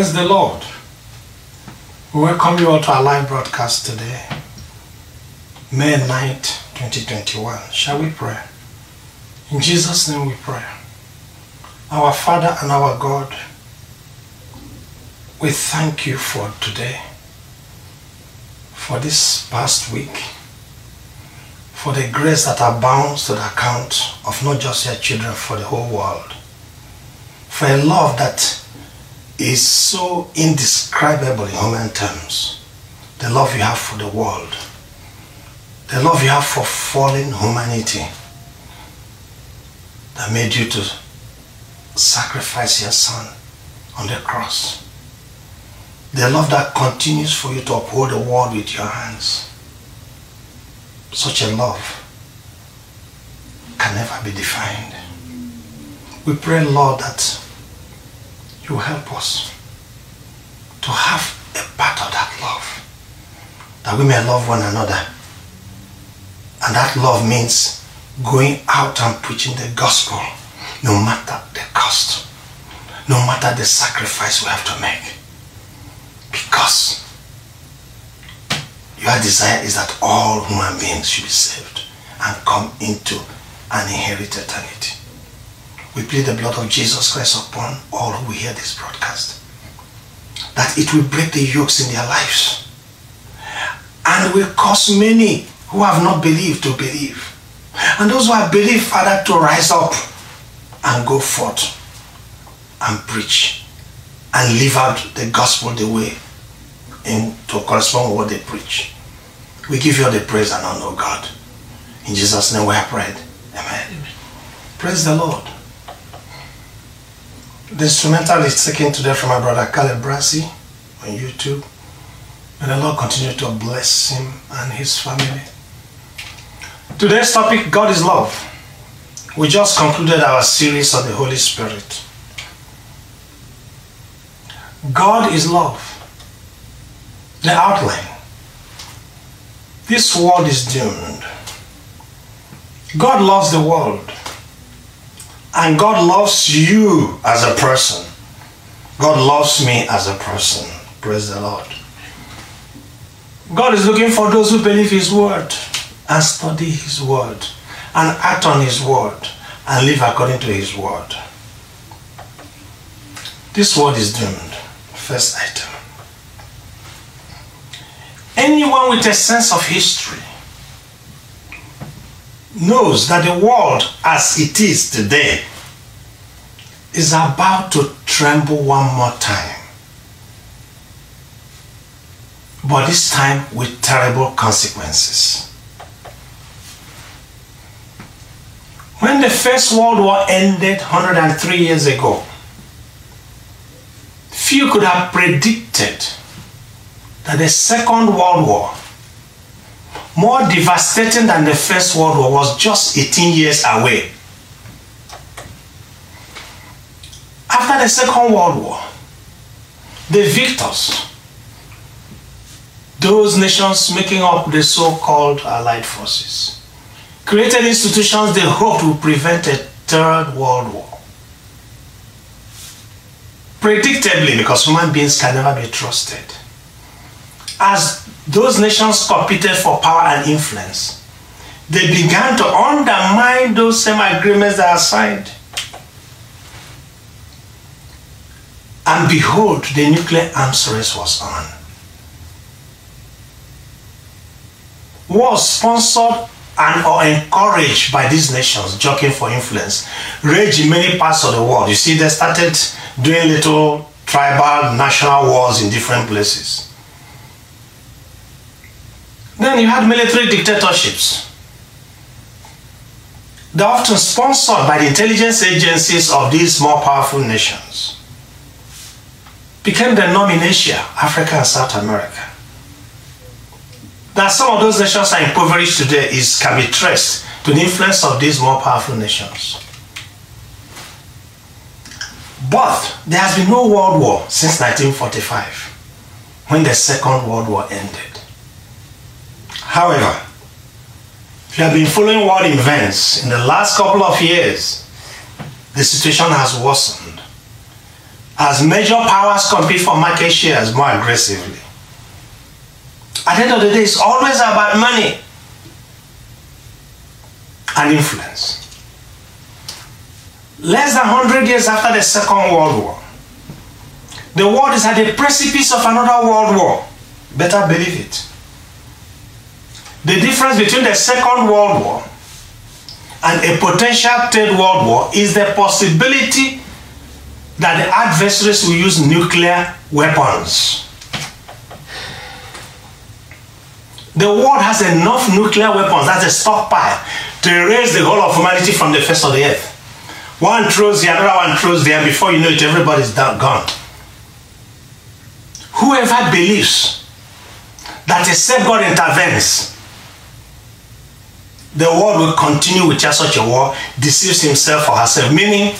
Praise the Lord. We welcome you all to our live broadcast today, May 9th, 2021. Shall we pray? In Jesus' name we pray. Our Father and our God, we thank you for today, for this past week, for the grace that abounds to the account of not just your children, for the whole world, for a love that is so indescribable in human terms. The love you have for the world, the love you have for fallen humanity that made you to sacrifice your son on the cross. The love that continues for you to uphold the world with your hands. Such a love can never be defined. We pray, Lord, that you help us to have a part of that love, that we may love one another. And that love means going out and preaching the gospel, no matter the cost, no matter the sacrifice we have to make. Because your desire is that all human beings should be saved and come into an inherit eternity. We plead the blood of Jesus Christ upon all who hear this broadcast. That it will break the yokes in their lives. And will cause many who have not believed to believe. And those who have believed, Father, to rise up and go forth and preach and live out the gospel the way in, to correspond with what they preach. We give you all the praise and honor, God. In Jesus' name we have prayed. Amen. Amen. Praise the Lord. The instrumental is taken today from my brother Caleb Brassi on YouTube. May the Lord continue to bless him and his family. Today's topic God is love. We just concluded our series on the Holy Spirit. God is love. The outline. This world is doomed. God loves the world. And God loves you as a person. God loves me as a person. Praise the Lord. God is looking for those who believe His word and study His word and act on His word and live according to His word. This word is doomed. First item. Anyone with a sense of history knows that the world as it is today is about to tremble one more time. But this time with terrible consequences. When the First World War ended 103 years ago, few could have predicted that the Second World War more devastating than the First World War was just 18 years away. After the Second World War, the victors, those nations making up the so-called Allied forces, created institutions they hoped would prevent a third world war. Predictably, because human beings can never be trusted. As those nations competed for power and influence, they began to undermine those same agreements that are signed. And behold, the nuclear arms race was on. Was sponsored and or encouraged by these nations jockeying for influence rage in many parts of the world. You see, they started doing little tribal national wars in different places. Then you had military dictatorships. They're often sponsored by the intelligence agencies of these more powerful nations. Became the norm in Asia, Africa, and South America. That some of those nations are impoverished today is can be traced to the influence of these more powerful nations. But there has been no world war since 1945, when the Second World War ended. However, if you have been following world events in the last couple of years, the situation has worsened. as major powers compete for market shares more aggressively. At the end of the day, it's always about money and influence. Less than 100 years after the Second World War, the world is at the precipice of another world war. Better believe it. The difference between the Second World War and a potential Third World War is the possibility that the adversaries will use nuclear weapons. The world has enough nuclear weapons as a stockpile to erase the whole of humanity from the face of the earth. One throws the other one throws there. Before you know it, everybody's down, gone. Whoever believes that except God intervenes, the world will continue with just such a war, deceives himself or herself. Meaning,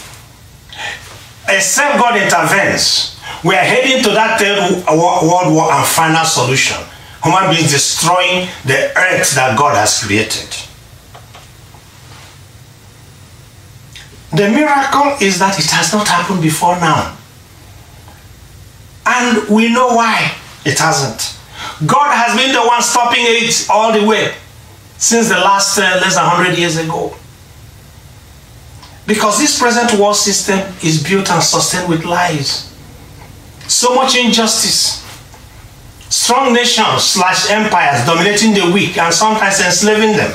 except God intervenes, we are heading to that third world war and final solution. Human beings destroying the earth that God has created. The miracle is that it has not happened before now. And we know why it hasn't. God has been the one stopping it all the way since the last uh, less than 100 years ago. Because this present world system is built and sustained with lies. So much injustice. Strong nations slash empires dominating the weak and sometimes enslaving them.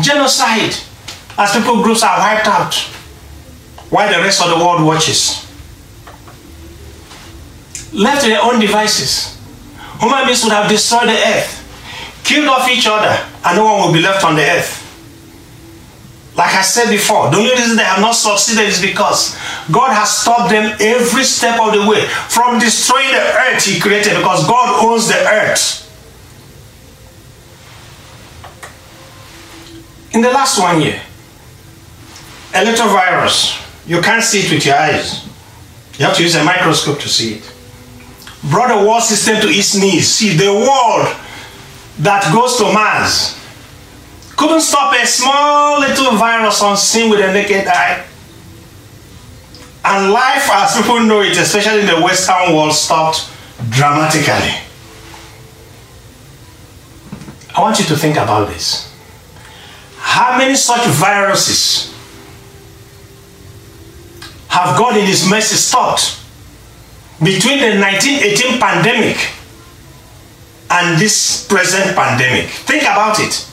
Genocide as people groups are wiped out while the rest of the world watches. Left to their own devices, human beings would have destroyed the earth, killed off each other, and no one will be left on the earth. Like I said before, the only reason they have not succeeded is because God has stopped them every step of the way from destroying the earth He created because God owns the earth. In the last one year, a little virus, you can't see it with your eyes. You have to use a microscope to see it. Brought the world system to its knees. See, the world that goes to Mars couldn't stop a small little virus unseen with a naked eye. And life, as people know it, especially in the Western world, stopped dramatically. I want you to think about this. How many such viruses have God in His mercy stopped between the 1918 pandemic and this present pandemic? Think about it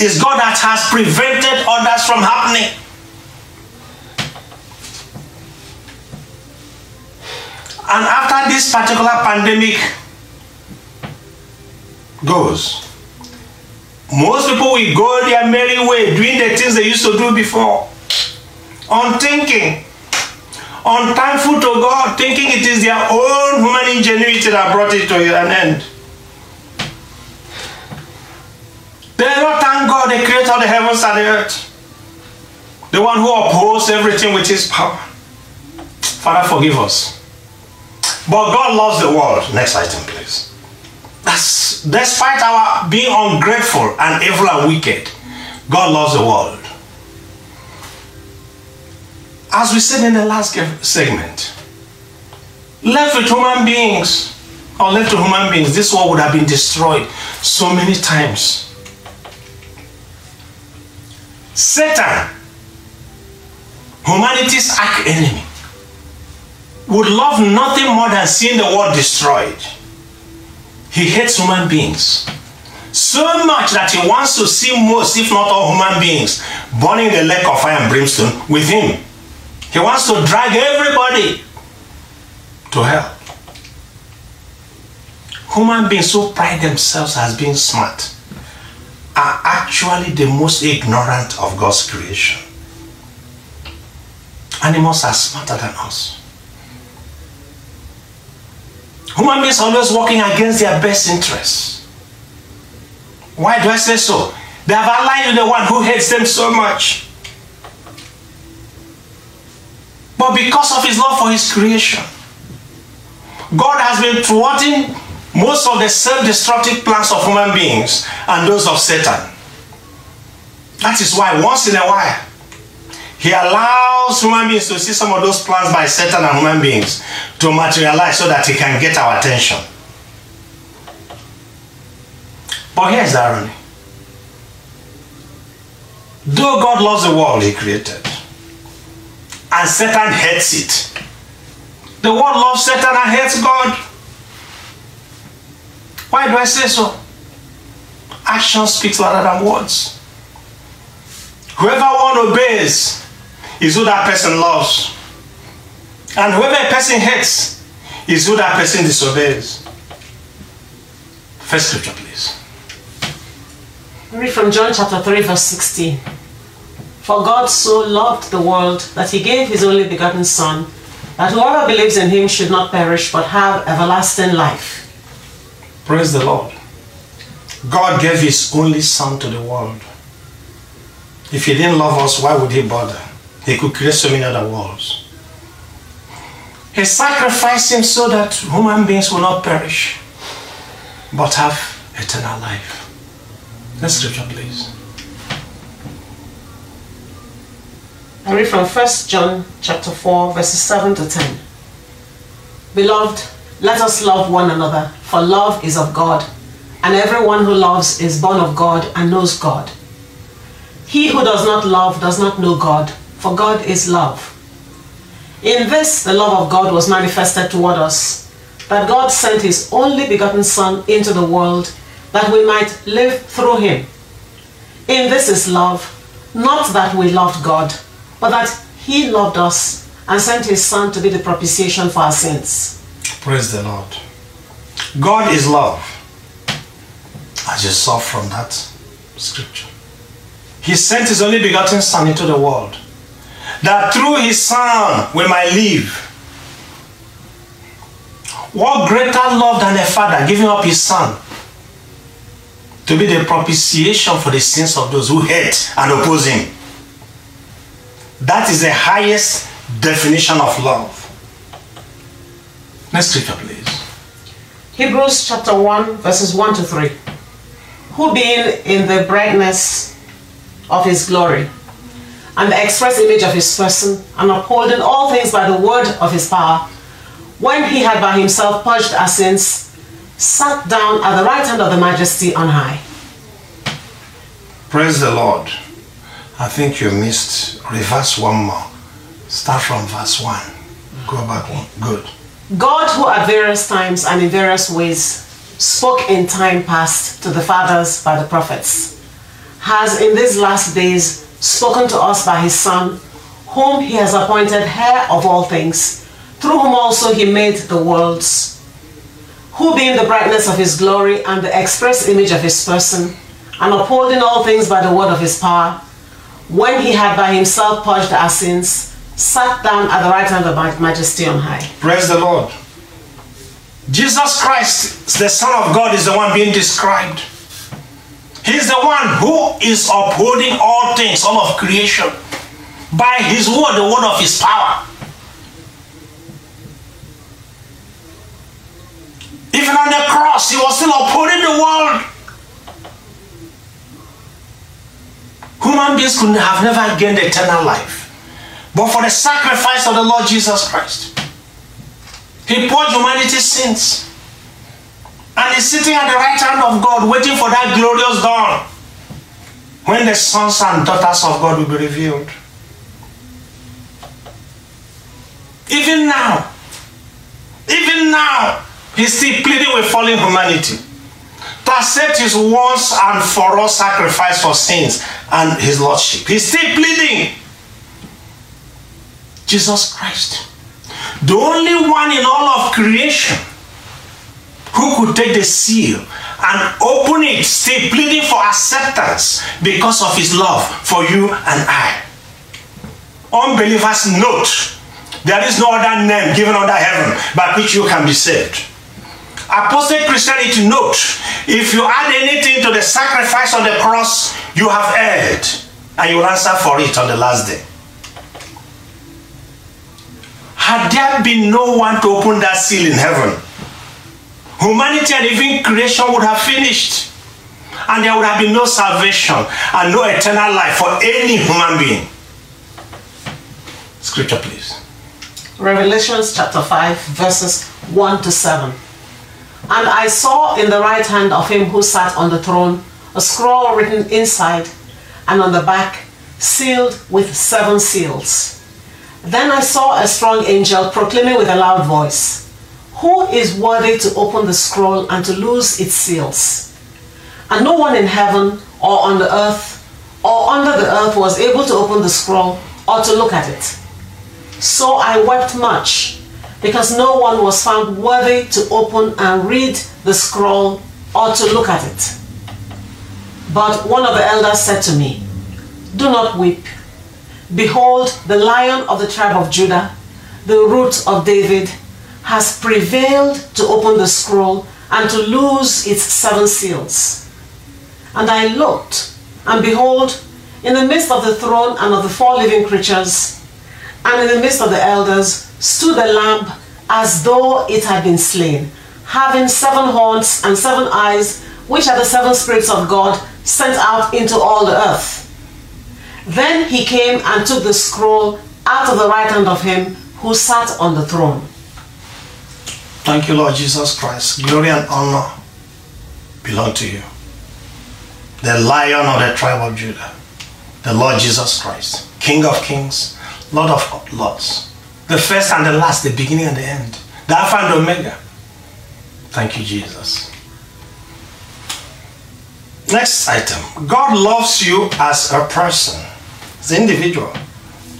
is God that has prevented others from happening. And after this particular pandemic goes, most people will go their merry way doing the things they used to do before. Unthinking, unthankful to God, thinking it is their own human ingenuity that brought it to an end. They not thank God, the creator of the heavens and the earth. The one who upholds everything with his power. Father, forgive us. But God loves the world. Next item, please. That's despite our being ungrateful and evil and wicked, God loves the world. As we said in the last segment, left with human beings, or left to human beings, this world would have been destroyed so many times. Satan, humanity's arch enemy, would love nothing more than seeing the world destroyed. He hates human beings so much that he wants to see most, if not all, human beings burning the lake of fire and brimstone with him. He wants to drag everybody to hell. Human beings who pride themselves as being smart are actually the most ignorant of God's creation. Animals are smarter than us. Human beings are always working against their best interests. Why do I say so? They have allied with the one who hates them so much. But because of his love for his creation, God has been thwarting most of the self-destructive plans of human beings and those of Satan. That is why once in a while, He allows human beings to see some of those plans by Satan and human beings to materialize so that he can get our attention. But here's the irony. Though God loves the world he created, and Satan hates it, the world loves Satan and hates God. Why do I say so? Action speaks louder than words. Whoever one obeys is who that person loves. And whoever a person hates is who that person disobeys. First scripture, please. Read from John chapter 3, verse 16. For God so loved the world that he gave his only begotten Son, that whoever believes in him should not perish but have everlasting life. Praise the Lord. God gave his only Son to the world. If he didn't love us, why would he bother? He could create so many other worlds. He sacrificed him so that human beings will not perish, but have eternal life. Next scripture, please. I read from 1 John chapter 4, verses 7 to 10. Beloved, let us love one another, for love is of God, and everyone who loves is born of God and knows God. He who does not love does not know God, for God is love. In this, the love of God was manifested toward us, that God sent his only begotten Son into the world, that we might live through him. In this is love, not that we loved God, but that he loved us and sent his Son to be the propitiation for our sins. Praise the Lord. God is love. As you saw from that scripture. He sent his only begotten Son into the world. That through his Son we might live. What greater love than a father giving up his Son to be the propitiation for the sins of those who hate and oppose him? That is the highest definition of love. Next scripture, please. Hebrews chapter 1, verses 1 to 3. Who being in the brightness of his glory, and the express image of his person, and upholding all things by the word of his power, when he had by himself purged our sins, sat down at the right hand of the majesty on high. Praise the Lord. I think you missed reverse one more. Start from verse 1. Go back one. Good. God, who at various times and in various ways spoke in time past to the fathers by the prophets, has in these last days spoken to us by his Son, whom he has appointed heir of all things, through whom also he made the worlds, who being the brightness of his glory and the express image of his person, and upholding all things by the word of his power, when he had by himself purged our sins, sat down at the right hand of majesty on high. Praise the Lord. Jesus Christ, the Son of God, is the one being described. He's the one who is upholding all things, all of creation, by his word, the word of his power. Even on the cross, he was still upholding the world. Human beings could have never gained eternal life. But for the sacrifice of the Lord Jesus Christ, he poured humanity's sins. And is sitting at the right hand of God, waiting for that glorious dawn when the sons and daughters of God will be revealed. Even now, even now, he's still pleading with fallen humanity to accept his once and for all sacrifice for sins and his lordship. He's still pleading. Jesus Christ, the only one in all of creation who could take the seal and open it, still pleading for acceptance because of his love for you and I. Unbelievers, note there is no other name given under heaven by which you can be saved. Apostate Christianity, note if you add anything to the sacrifice on the cross, you have erred and you will answer for it on the last day. Had there been no one to open that seal in heaven, humanity and even creation would have finished. And there would have been no salvation and no eternal life for any human being. Scripture, please. Revelations chapter 5, verses 1 to 7. And I saw in the right hand of him who sat on the throne a scroll written inside and on the back, sealed with seven seals. Then I saw a strong angel proclaiming with a loud voice, Who is worthy to open the scroll and to loose its seals? And no one in heaven or on the earth or under the earth was able to open the scroll or to look at it. So I wept much because no one was found worthy to open and read the scroll or to look at it. But one of the elders said to me, Do not weep. Behold, the lion of the tribe of Judah, the root of David, has prevailed to open the scroll and to loose its seven seals. And I looked, and behold, in the midst of the throne and of the four living creatures, and in the midst of the elders, stood a lamb as though it had been slain, having seven horns and seven eyes, which are the seven spirits of God sent out into all the earth. Then he came and took the scroll out of the right hand of him who sat on the throne. Thank you, Lord Jesus Christ. Glory and honor belong to you. The lion of the tribe of Judah, the Lord Jesus Christ, King of kings, Lord of lords, the first and the last, the beginning and the end, the Alpha and Omega. Thank you, Jesus. Next item. God loves you as a person, as an individual.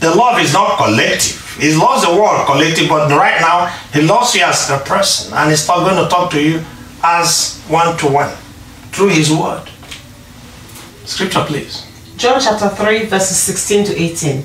The love is not collective. He loves the world collective, but right now he loves you as a person, and he's going to talk to you as one to one through his word. Scripture, please. John chapter 3, verses 16 to 18.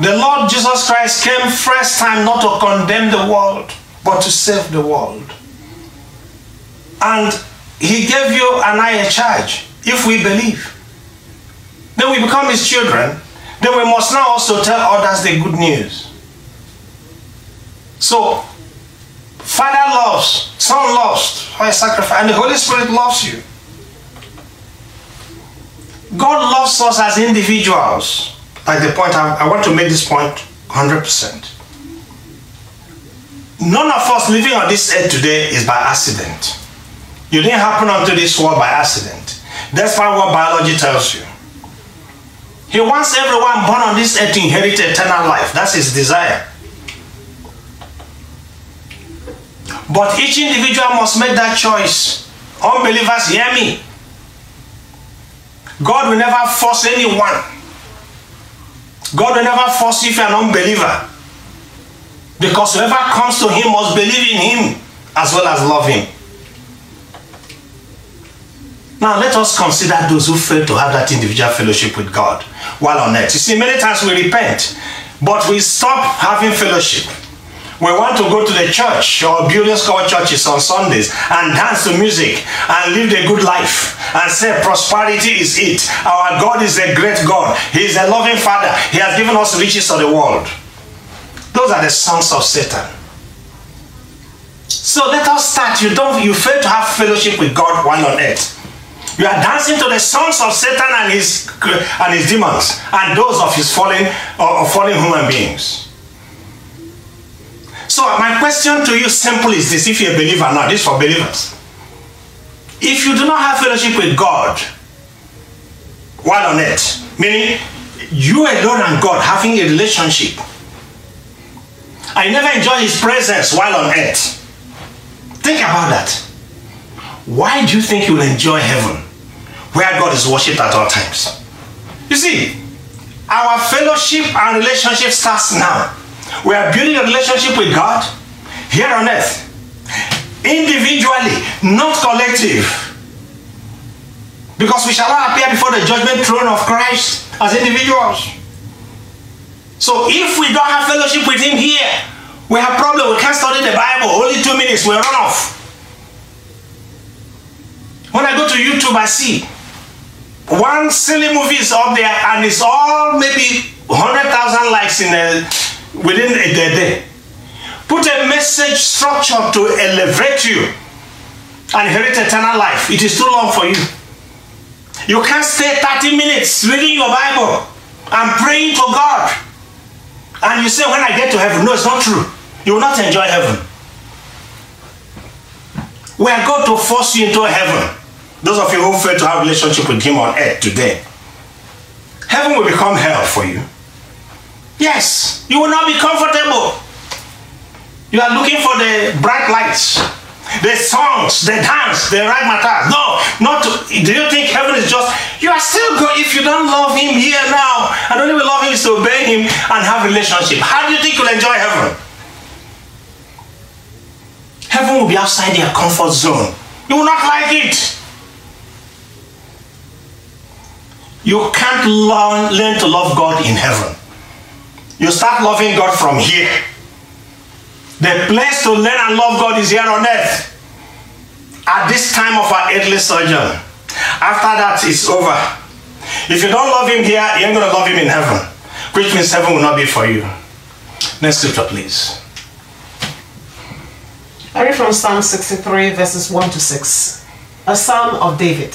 The Lord Jesus Christ came first time not to condemn the world, but to save the world. And he gave you and I a charge if we believe. Then we become his children. Then we must now also tell others the good news. So, Father loves, Son loves a sacrifice, and the Holy Spirit loves you. God loves us as individuals. Like the point, I, I want to make this point 100%. None of us living on this earth today is by accident. You didn't happen onto this world by accident. That's why what biology tells you. He wants everyone born on this earth to inherit eternal life. That's his desire. But each individual must make that choice. Unbelievers, hear me. God will never force anyone. God will never force you if you're an unbeliever. Because whoever comes to him must believe in him as well as love him. Now let us consider those who fail to have that individual fellowship with God while on earth. You see, many times we repent, but we stop having fellowship. We want to go to the church or building school churches on Sundays and dance to music and live the good life and say prosperity is it. Our God is a great God. He is a loving Father. He has given us riches of the world. Those are the sons of Satan. So let us start. You don't you fail to have fellowship with God while on earth. You are dancing to the sons of Satan and his and his demons and those of his fallen or fallen human beings. So my question to you simple is this: If you're a believer or not, this is for believers. If you do not have fellowship with God while on earth, meaning you alone and God having a relationship, I never enjoy His presence while on earth. Think about that. Why do you think you will enjoy heaven where God is worshipped at all times? You see, our fellowship and relationship starts now. We are building a relationship with God here on earth, individually, not collective. Because we shall not appear before the judgment throne of Christ as individuals. So if we don't have fellowship with him here, we have problem. We can't study the Bible. Only two minutes, we run off. When I go to YouTube, I see one silly movie is up there and it's all maybe 100,000 likes in a, within a day. Put a message structure to elevate you and inherit eternal life. It is too long for you. You can't stay 30 minutes reading your Bible and praying to God. And you say, when I get to heaven, no, it's not true. You will not enjoy heaven. We are going to force you into heaven. Those of you who fail to have relationship with Him on earth today, heaven will become hell for you. Yes, you will not be comfortable. You are looking for the bright lights, the songs, the dance, the right matters. No, not. To, do you think heaven is just? You are still good if you don't love Him here now. And only way love Him to obey Him and have relationship. How do you think you'll enjoy heaven? Heaven will be outside your comfort zone. You will not like it. You can't learn, learn to love God in heaven. You start loving God from here. The place to learn and love God is here on earth. At this time of our earthly sojourn. After that, it's over. If you don't love Him here, you ain't going to love Him in heaven. Which means heaven will not be for you. Next scripture, please. I read from Psalm 63, verses 1 to 6. A psalm of David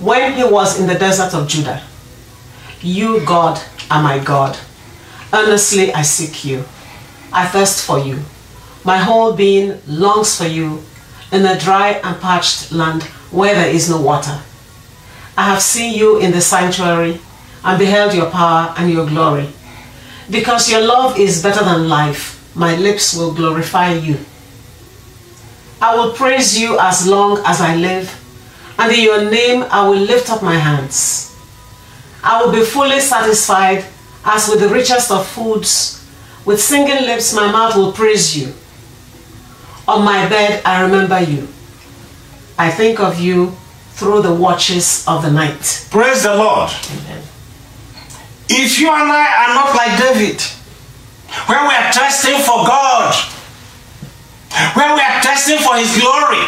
when he was in the desert of Judah. You, God, are my God. Earnestly I seek you. I thirst for you. My whole being longs for you in a dry and parched land where there is no water. I have seen you in the sanctuary and beheld your power and your glory. Because your love is better than life, my lips will glorify you. I will praise you as long as I live and in your name I will lift up my hands. I will be fully satisfied as with the richest of foods. With singing lips, my mouth will praise you. On my bed, I remember you. I think of you through the watches of the night. Praise the Lord. Amen. If you and I are not like David, when we are testing for God, when we are testing for His glory,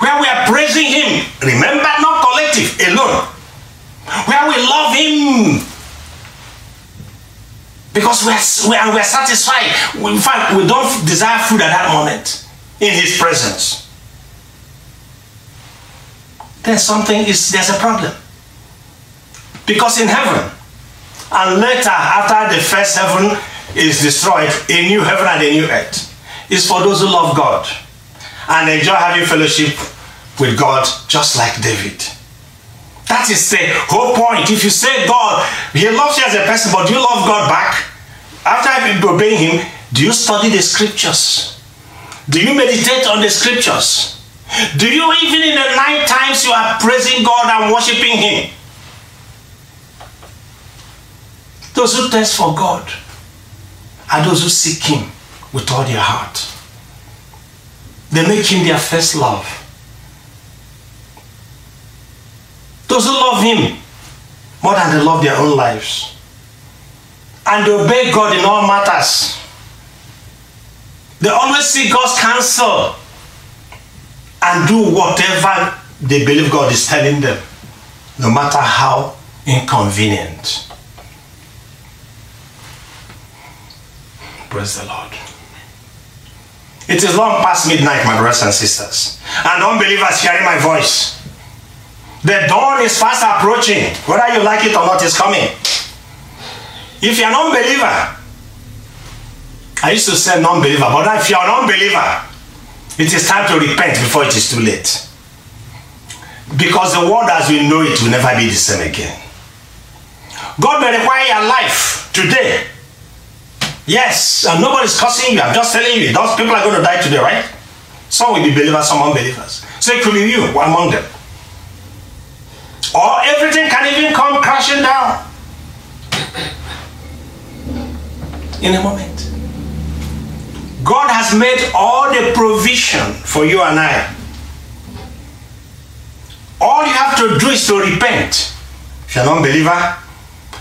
where we are praising Him, remember, not collective, alone, where we love Him because we are, we are, we are satisfied. In fact, we don't desire food at that moment in His presence. There's something, is there's a problem. Because in heaven, and later, after the first heaven is destroyed, a new heaven and a new earth is for those who love God and enjoy having fellowship with God just like David. That is the whole point. If you say God, He loves you as a person, but do you love God back? After having obeying Him, do you study the scriptures? Do you meditate on the scriptures? Do you even in the night times you are praising God and worshiping Him? Those who thirst for God are those who seek Him with all their heart. They make Him their first love. Those who love Him more than they love their own lives. And they obey God in all matters. They always seek God's counsel and do whatever they believe God is telling them, no matter how inconvenient. Praise the Lord. It is long past midnight, my brothers and sisters, and unbelievers hearing my voice. The dawn is fast approaching. Whether you like it or not, it's coming. If you're an unbeliever, I used to say non-believer, but if you're an unbeliever, it is time to repent before it is too late. Because the world as we know it will never be the same again. God may require your life today. Yes, and nobody's cursing you. I'm just telling you, those people are going to die today, right? Some will be believers, some unbelievers. So it could be you among them. Or everything can even come crashing down in a moment. God has made all the provision for you and I. All you have to do is to repent. If you're an unbeliever,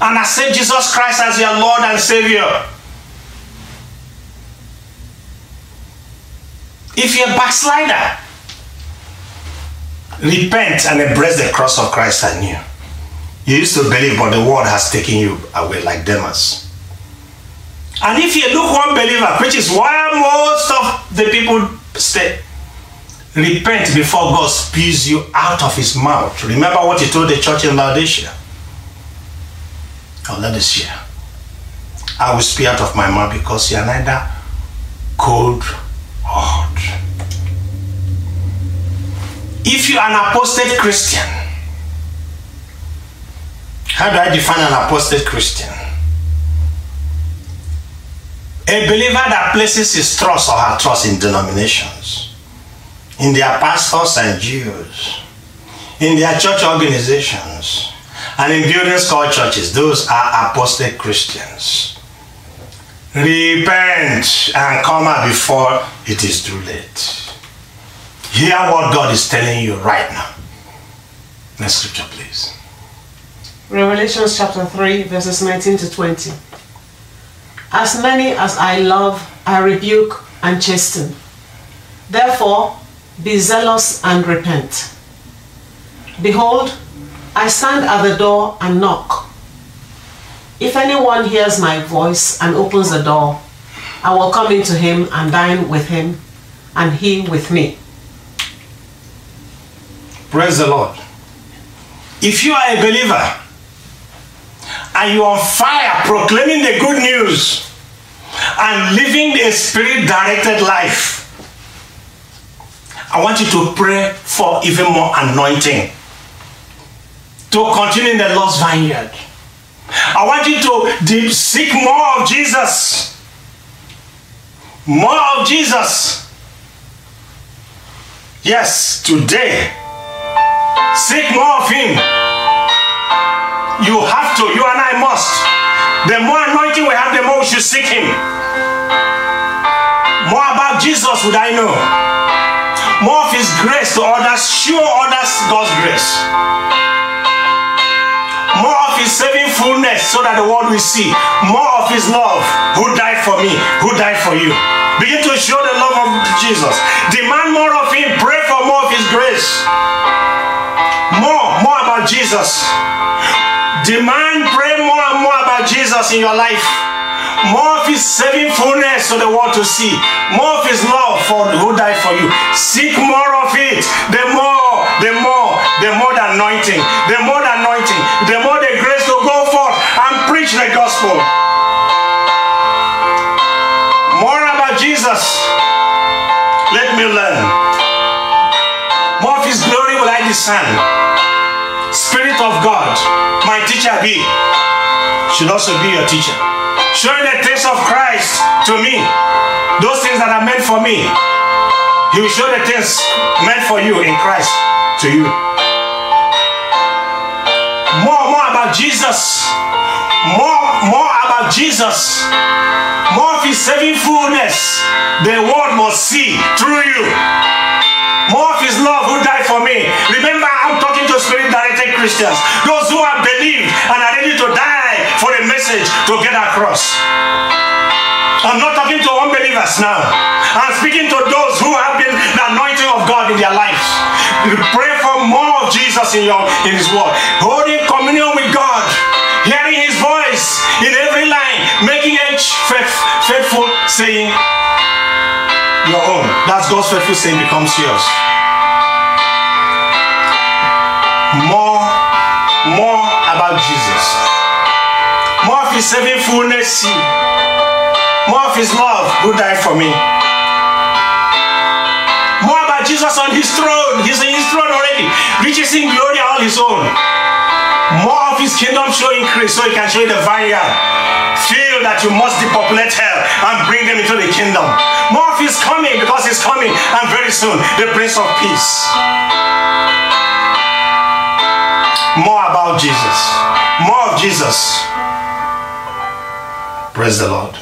and accept Jesus Christ as your Lord and Savior. If you're a backslider, repent and embrace the cross of Christ anew. You used to believe, but the world has taken you away like Demas. And if you're lukewarm believer, which is why most of the people stay, repent before God spews you out of his mouth. Remember what he told the church in Laodicea. Or Laodicea. I will spew out of my mouth because you are neither cold or hot. If you are an apostate Christian, how do I define an apostate Christian? A believer that places his trust or her trust in denominations, in their pastors and Jews, in their church organizations, and in buildings called churches, those are apostate Christians. Repent and come out before it is too late. Hear what God is telling you right now. Next scripture, please. Revelation chapter 3, verses 19 to 20. As many as I love, I rebuke and chasten. Therefore, be zealous and repent. Behold, I stand at the door and knock. If anyone hears my voice and opens the door, I will come into him and dine with him, and he with me. Praise the Lord. If you are a believer and you are on fire proclaiming the good news and living a spirit directed life, I want you to pray for even more anointing to continue in the Lord's vineyard. I want you to seek more of Jesus. More of Jesus. Yes, today. Seek more of Him. You have to. You and I must. The more anointing we have, the more we should seek Him. More about Jesus would I know. More of His grace to others. Show others God's grace more of his saving fullness so that the world will see more of his love who died for me who died for you begin to show the love of jesus demand more of him pray for more of his grace more more about jesus. Demand pray more and more about jesus in your life. More of his saving fullness so the world to see. More of his love for who died for you. Seek more of it. The more the more the more the anointing. The more the anointing. The more the grace to go forth and preach the gospel. More about jesus. Let me learn i discern spirit of god my teacher be should also be your teacher showing the things of Christ to me. Those things that are meant for me. He will show the things meant for you in Christ to you. More, more about Jesus. More, more about Jesus. More of his saving fullness. The world must see through you. More of his love who died for me. Remember, I'm talking to spirit directed Christians. Those who have believed and are ready to die for the message to get across. I'm not talking to unbelievers now. I'm speaking to those who have been the anointing of God in their lives. Pray for more of Jesus in your in His Word, holding communion with God, hearing His voice in every line, making each faith, faithful saying your own. That's God's faithful saying becomes yours. More, more about Jesus. More of his saving fullness. More of his love. Who died for me? More about jesus on his throne. He's in his throne already riches in glory all his own. More of his kingdom show increase so he can show the vineyard. Feel that you must depopulate hell and bring them into the kingdom more of his coming because he's coming and very soon the prince of peace more about jesus more of jesus Praise the Lord.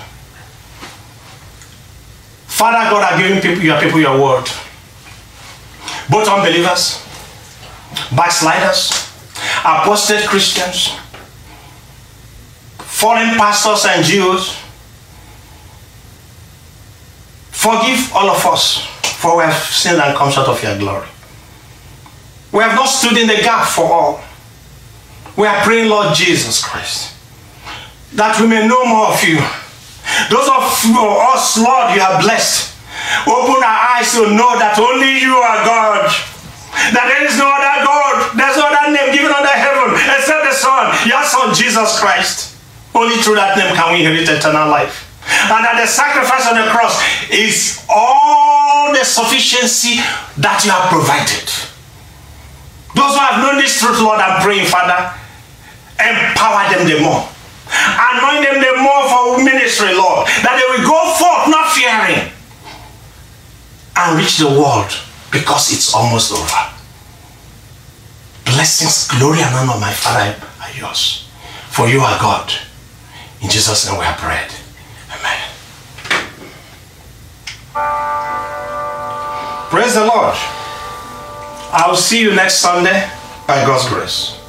Father God, are giving people, your people your word. Both unbelievers, backsliders, apostate Christians, foreign pastors and Jews. Forgive all of us, for we have sinned and come short of your glory. We have not stood in the gap for all. We are praying, Lord Jesus Christ, that we may know more of you. Those of us, Lord, you are blessed. Open our eyes to know that only you are God. That there is no other God. There's no other name given under heaven except the Son, your Son, Jesus Christ. Only through that name can we inherit eternal life. And that the sacrifice on the cross is all the sufficiency that you have provided. Those who have known this truth, Lord, I'm praying, Father, empower them the more. Anoint them the more for ministry, Lord, that they will go forth not fearing and reach the world because it's almost over. Blessings, glory, and honor, my Father, are yours. For you are God. In Jesus' name we are prayed. Amen. Praise the Lord. I'll see you next Sunday by God's grace.